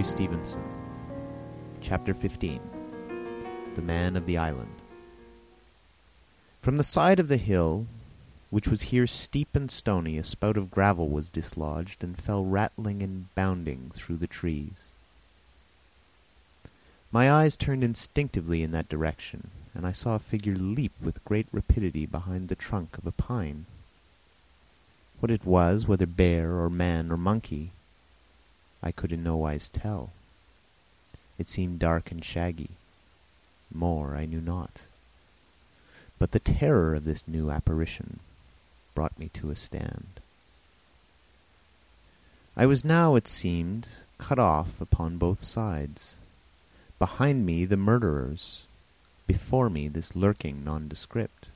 Louis Stevenson. Chapter 15 The Man of the Island. From the side of the hill, which was here steep and stony, a spout of gravel was dislodged, and fell rattling and bounding through the trees. My eyes turned instinctively in that direction, and I saw a figure leap with great rapidity behind the trunk of a pine. What it was, whether bear or man or monkey, I could in no wise tell. It seemed dark and shaggy. More I knew not. But the terror of this new apparition brought me to a stand. I was now, it seemed, cut off upon both sides. Behind me the murderers, before me this lurking nondescript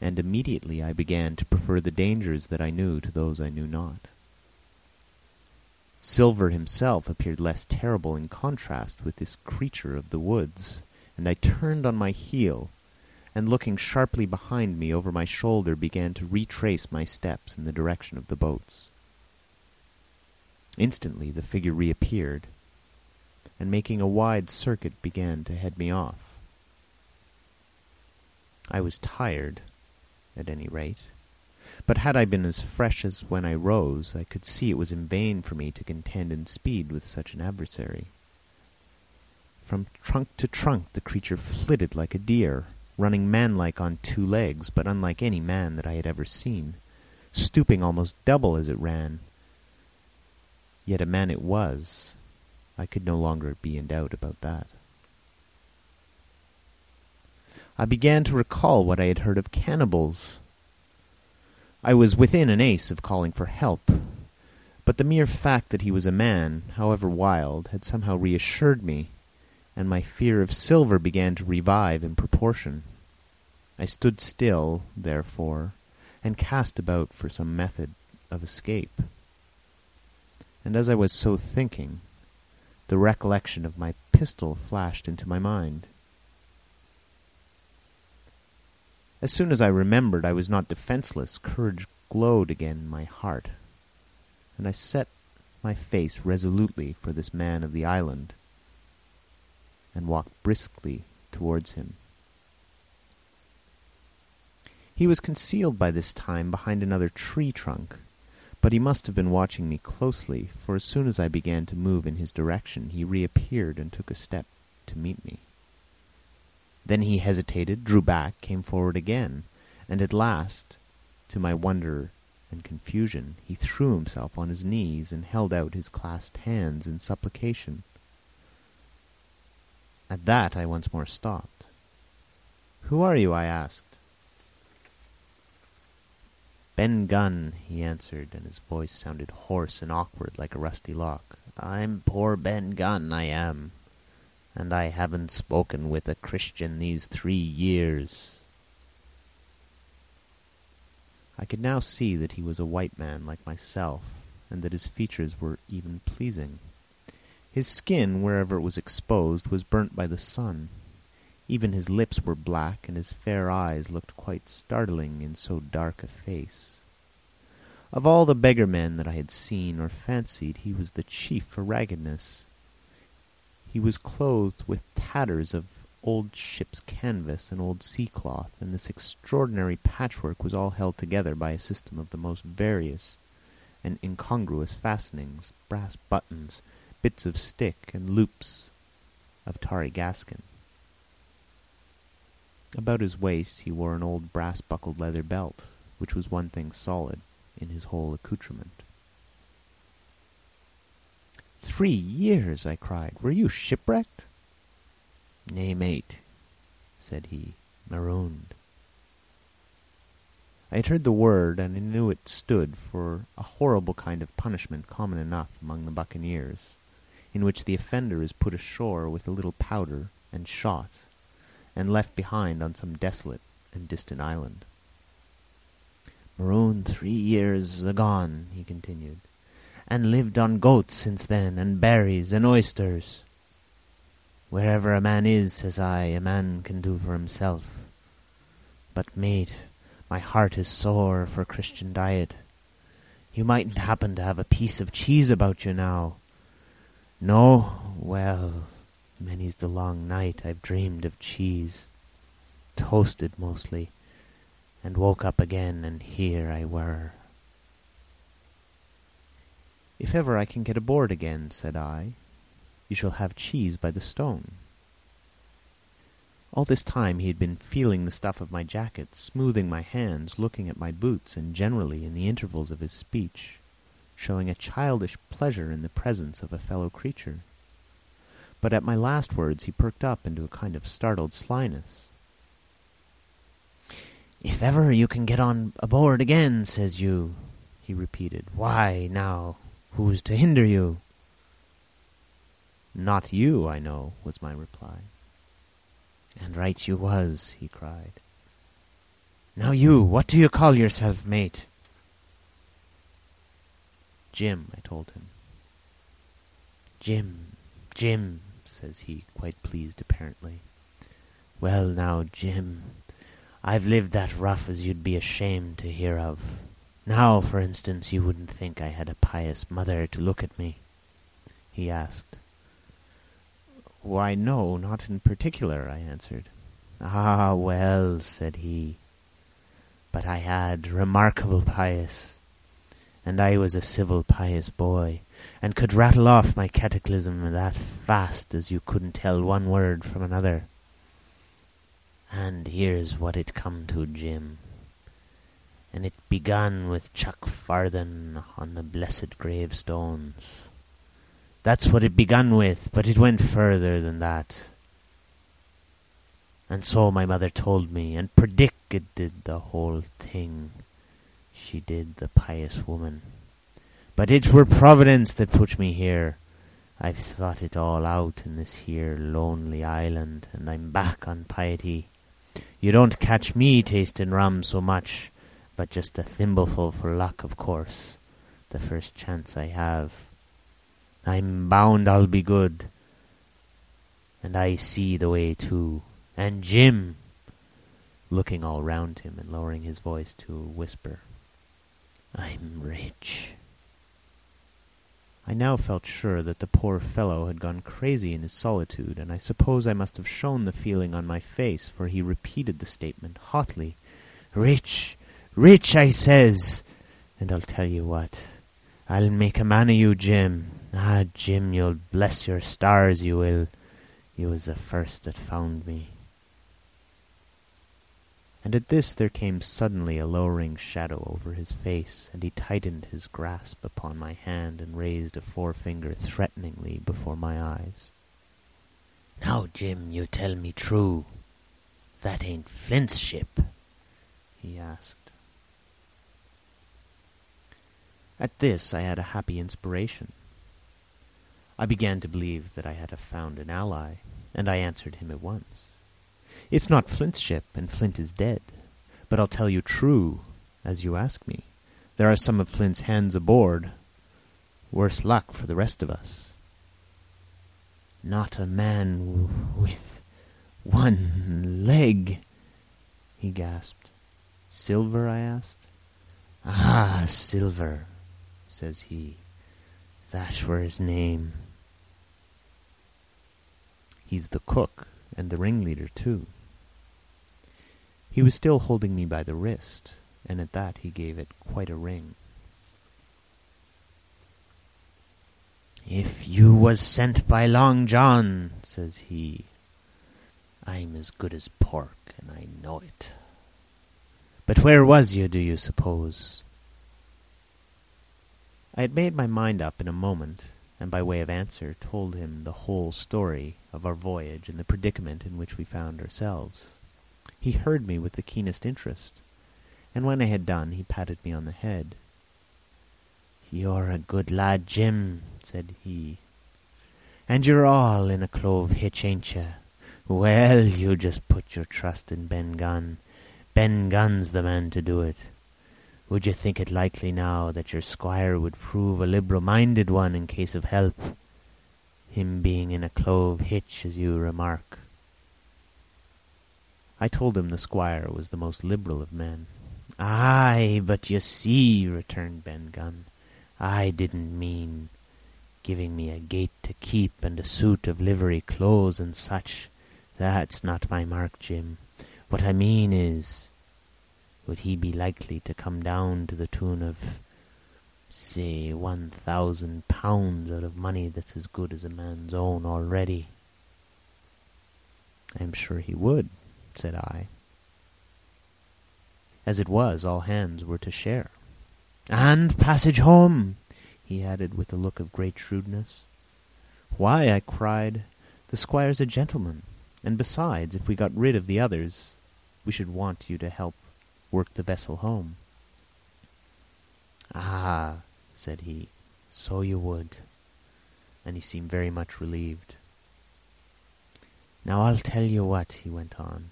and immediately I began to prefer the dangers that I knew to those I knew not. Silver himself appeared less terrible in contrast with this creature of the woods, and I turned on my heel, and looking sharply behind me over my shoulder began to retrace my steps in the direction of the boats. Instantly the figure reappeared, and making a wide circuit began to head me off. I was tired, at any rate. But had I been as fresh as when I rose, I could see it was in vain for me to contend in speed with such an adversary. From trunk to trunk the creature flitted like a deer, running manlike on two legs, but unlike any man that I had ever seen, stooping almost double as it ran. Yet a man it was. I could no longer be in doubt about that. I began to recall what I had heard of cannibals. I was within an ace of calling for help, but the mere fact that he was a man, however wild, had somehow reassured me, and my fear of Silver began to revive in proportion. I stood still, therefore, and cast about for some method of escape. And as I was so thinking, the recollection of my pistol flashed into my mind. As soon as I remembered I was not defenceless, courage glowed again in my heart, and I set my face resolutely for this man of the island, and walked briskly towards him. He was concealed by this time behind another tree trunk, but he must have been watching me closely, for as soon as I began to move in his direction he reappeared and took a step to meet me. Then he hesitated, drew back, came forward again, and at last, to my wonder and confusion, he threw himself on his knees and held out his clasped hands in supplication. At that I once more stopped. Who are you? I asked. Ben Gunn, he answered, and his voice sounded hoarse and awkward like a rusty lock. I'm poor Ben Gunn, I am and I haven't spoken with a Christian these three years. I could now see that he was a white man like myself, and that his features were even pleasing. His skin, wherever it was exposed, was burnt by the sun. Even his lips were black, and his fair eyes looked quite startling in so dark a face. Of all the beggar men that I had seen or fancied, he was the chief for raggedness. He was clothed with tatters of old ship's canvas and old sea cloth, and this extraordinary patchwork was all held together by a system of the most various and incongruous fastenings, brass buttons, bits of stick, and loops of tarry gaskin. About his waist he wore an old brass-buckled leather belt, which was one thing solid in his whole accoutrement. Three years! I cried. Were you shipwrecked? Nay, mate, said he, marooned. I had heard the word, and I knew it stood for a horrible kind of punishment common enough among the buccaneers, in which the offender is put ashore with a little powder and shot, and left behind on some desolate and distant island. Marooned three years agone, he continued and lived on goats since then, and berries, and oysters. Wherever a man is, says I, a man can do for himself. But, mate, my heart is sore for Christian diet. You mightn't happen to have a piece of cheese about you now. No? Well, many's the long night I've dreamed of cheese, toasted mostly, and woke up again, and here I were. If ever I can get aboard again, said I, you shall have cheese by the stone. All this time he had been feeling the stuff of my jacket, smoothing my hands, looking at my boots, and generally, in the intervals of his speech, showing a childish pleasure in the presence of a fellow creature. But at my last words he perked up into a kind of startled slyness. If ever you can get on aboard again, says you, he repeated, why, now, who's to hinder you? Not you, I know, was my reply. And right you was, he cried. Now you, what do you call yourself, mate? Jim, I told him. Jim, Jim, says he, quite pleased apparently. Well now, Jim, I've lived that rough as you'd be ashamed to hear of. Now, for instance, you wouldn't think I had a pious mother to look at me? He asked. Why, no, not in particular, I answered. Ah, well, said he, but I had remarkable pious, and I was a civil pious boy, and could rattle off my catechism that fast as you couldn't tell one word from another. And here's what it come to, Jim. And it begun with Chuck Farthen on the blessed gravestones. That's what it begun with, but it went further than that. And so my mother told me, and predicted the whole thing. She did, the pious woman. But it were Providence that put me here. I've thought it all out in this here lonely island, and I'm back on piety. You don't catch me tasting rum so much, but just a thimbleful for luck, of course, the first chance I have. I'm bound I'll be good. And I see the way too. And Jim, looking all round him and lowering his voice to a whisper, I'm rich. I now felt sure that the poor fellow had gone crazy in his solitude, and I suppose I must have shown the feeling on my face, for he repeated the statement hotly. Rich, rich, I says, and I'll tell you what, I'll make a man of you, Jim. Ah, Jim, you'll bless your stars, you will. You was the first that found me. And at this there came suddenly a lowering shadow over his face, and he tightened his grasp upon my hand and raised a forefinger threateningly before my eyes. Now, Jim, you tell me true. That ain't Flint's ship? he asked. At this I had a happy inspiration. I began to believe that I had found an ally, and I answered him at once. It's not Flint's ship, and Flint is dead. But I'll tell you true, as you ask me. There are some of Flint's hands aboard. Worse luck for the rest of us. Not a man with one leg, he gasped. Silver? I asked. Ah, Silver, says he. That were his name. He's the cook and the ringleader, too. He was still holding me by the wrist, and at that he gave it quite a wring. If you was sent by Long John, says he, I'm as good as pork, and I know it. But where was you, do you suppose? I had made my mind up in a moment, and by way of answer told him the whole story of our voyage and the predicament in which we found ourselves. He heard me with the keenest interest, and when I had done he patted me on the head. You're a good lad, Jim, said he. And you're all in a clove hitch, ain't you? Well, you just put your trust in Ben Gunn. Ben Gunn's the man to do it. Would you think it likely now that your squire would prove a liberal-minded one in case of help, him being in a clove hitch, as you remark? I told him the squire was the most liberal of men, Aye, but you see, returned Ben Gunn, I didn't mean giving me a gate to keep and a suit of livery clothes and such. That's not my mark, Jim. What I mean is, would he be likely to come down to the tune of, say, one thousand pounds out of money that's as good as a man's own already? I'm sure he would, said I. As it was, all hands were to share. And passage home, he added with a look of great shrewdness. Why, I cried, the squire's a gentleman, and besides, if we got rid of the others, we should want you to help work the vessel home. Ah, said he, so you would. And he seemed very much relieved. Now I'll tell you what, he went on.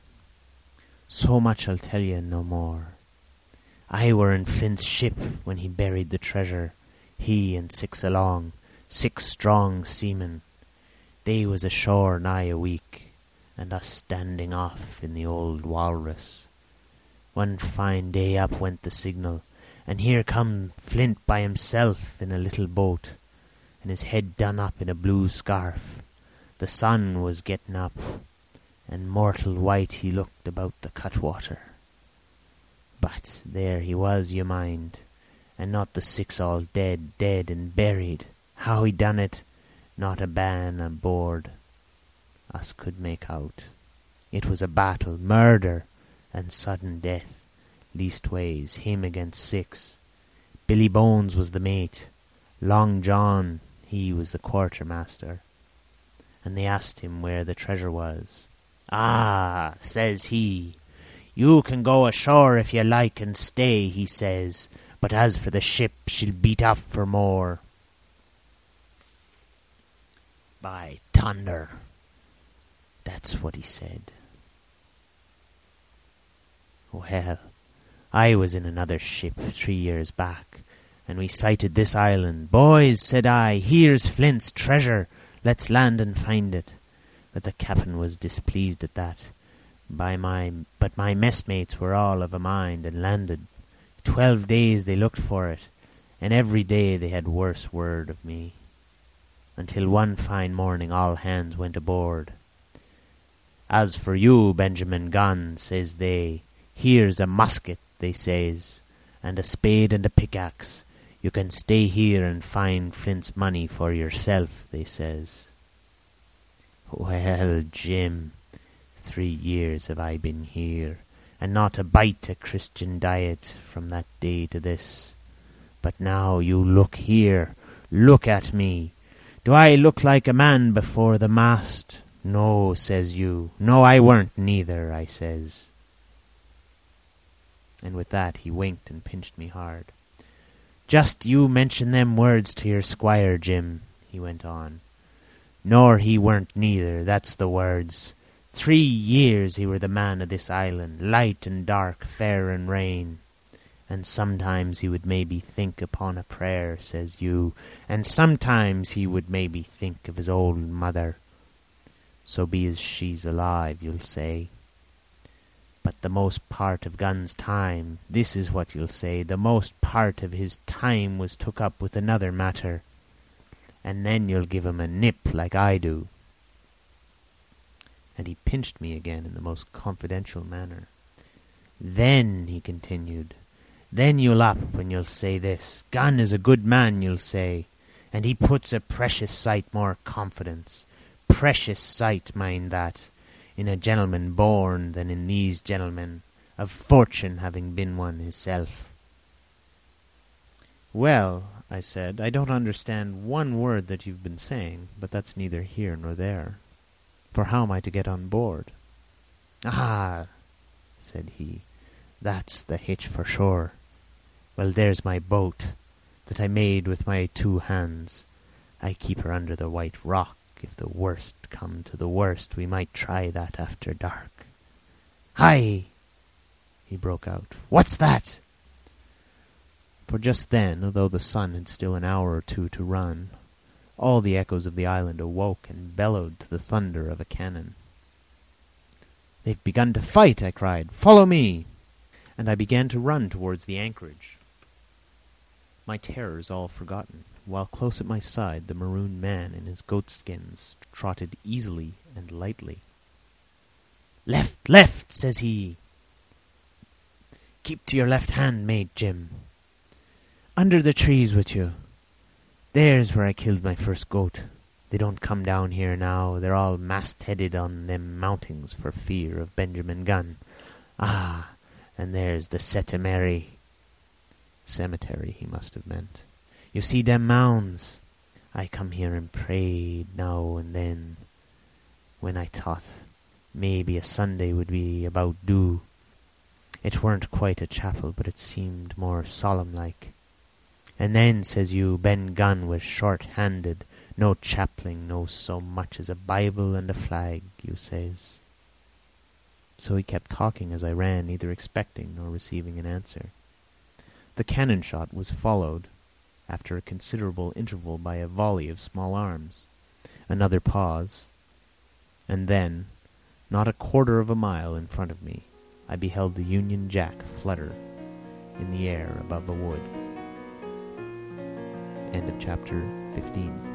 So much I'll tell you no more. I were in Flint's ship when he buried the treasure, he and six along, six strong seamen. They was ashore nigh a week, and us standing off in the old walrus. One fine day up went the signal, and here come Flint by himself in a little boat, and his head done up in a blue scarf. The sun was getting up, and mortal white he looked about the cutwater. But there he was, you mind, and not the six all dead, dead and buried. How he done it, not a man aboard us could make out. It was a battle, murder, and sudden death, leastways him against six. Billy Bones was the mate, Long John he was the quartermaster, and they asked him where the treasure was. Ah, says he, you can go ashore if you like and stay, he says, but as for the ship, she'll beat off for more. By thunder, that's what he said. Oh, well, I was in another ship three years back, and we sighted this island. Boys, said I, here's Flint's treasure. Let's land and find it. But the captain was displeased at that. By my, but my messmates were all of a mind and landed. Twelve days they looked for it, and every day they had worse word of me. Until one fine morning all hands went aboard. As for you, Benjamin Gunn, says they, here's a musket, they says, and a spade and a pickaxe. You can stay here and find Flint's money for yourself, they says. Well, Jim, three years have I been here, and not a bite of Christian diet from that day to this. But now you look here, look at me. Do I look like a man before the mast? No, says you. No, I weren't neither, I says. And with that he winked and pinched me hard. Just you mention them words to your squire, Jim, he went on. Nor he weren't neither, that's the words. Three years he were the man of this island, light and dark, fair and rain. And sometimes he would maybe think upon a prayer, says you, and sometimes he would maybe think of his old mother. So be as she's alive, you'll say. But the most part of Gunn's time, this is what you'll say, the most part of his time was took up with another matter. And then you'll give him a nip like I do. And he pinched me again in the most confidential manner. Then, he continued, then you'll up and you'll say this, Gunn is a good man, you'll say, and he puts a precious sight more confidence. Precious sight, mind that, in a gentleman born than in these gentlemen, of fortune having been one hisself. Well, I said, I don't understand one word that you've been saying, but that's neither here nor there. For how am I to get on board? Ah, said he, that's the hitch for sure. Well, there's my boat, that I made with my two hands. I keep her under the white rock. If the worst come to the worst, we might try that after dark. Hi! he broke out. What's that? For just then, although the sun had still an hour or two to run, all the echoes of the island awoke and bellowed to the thunder of a cannon. They've begun to fight, I cried. Follow me! and I began to run towards the anchorage, my terrors all forgotten, while close at my side the maroon man in his goatskins trotted easily and lightly. "Left, left!" says he. "Keep to your left hand, mate Jim. Under the trees with you. There's where I killed my first goat. They don't come down here now. They're all mast-headed on them mountings for fear of Benjamin Gunn. Ah, and there's the Setemary. Cemetery, he must have meant. You see them mounds? I come here and prayed now and then, when I thought maybe a Sunday would be about due. It weren't quite a chapel, but it seemed more solemn like. And then, says you, Ben Gunn was short-handed, no chaplain, knows so much as a Bible and a flag, you says. So he kept talking as I ran, neither expecting nor receiving an answer. The cannon shot was followed, after a considerable interval, by a volley of small arms. Another pause, and then, not a quarter of a mile in front of me, I beheld the Union Jack flutter in the air above a wood. End of chapter 15.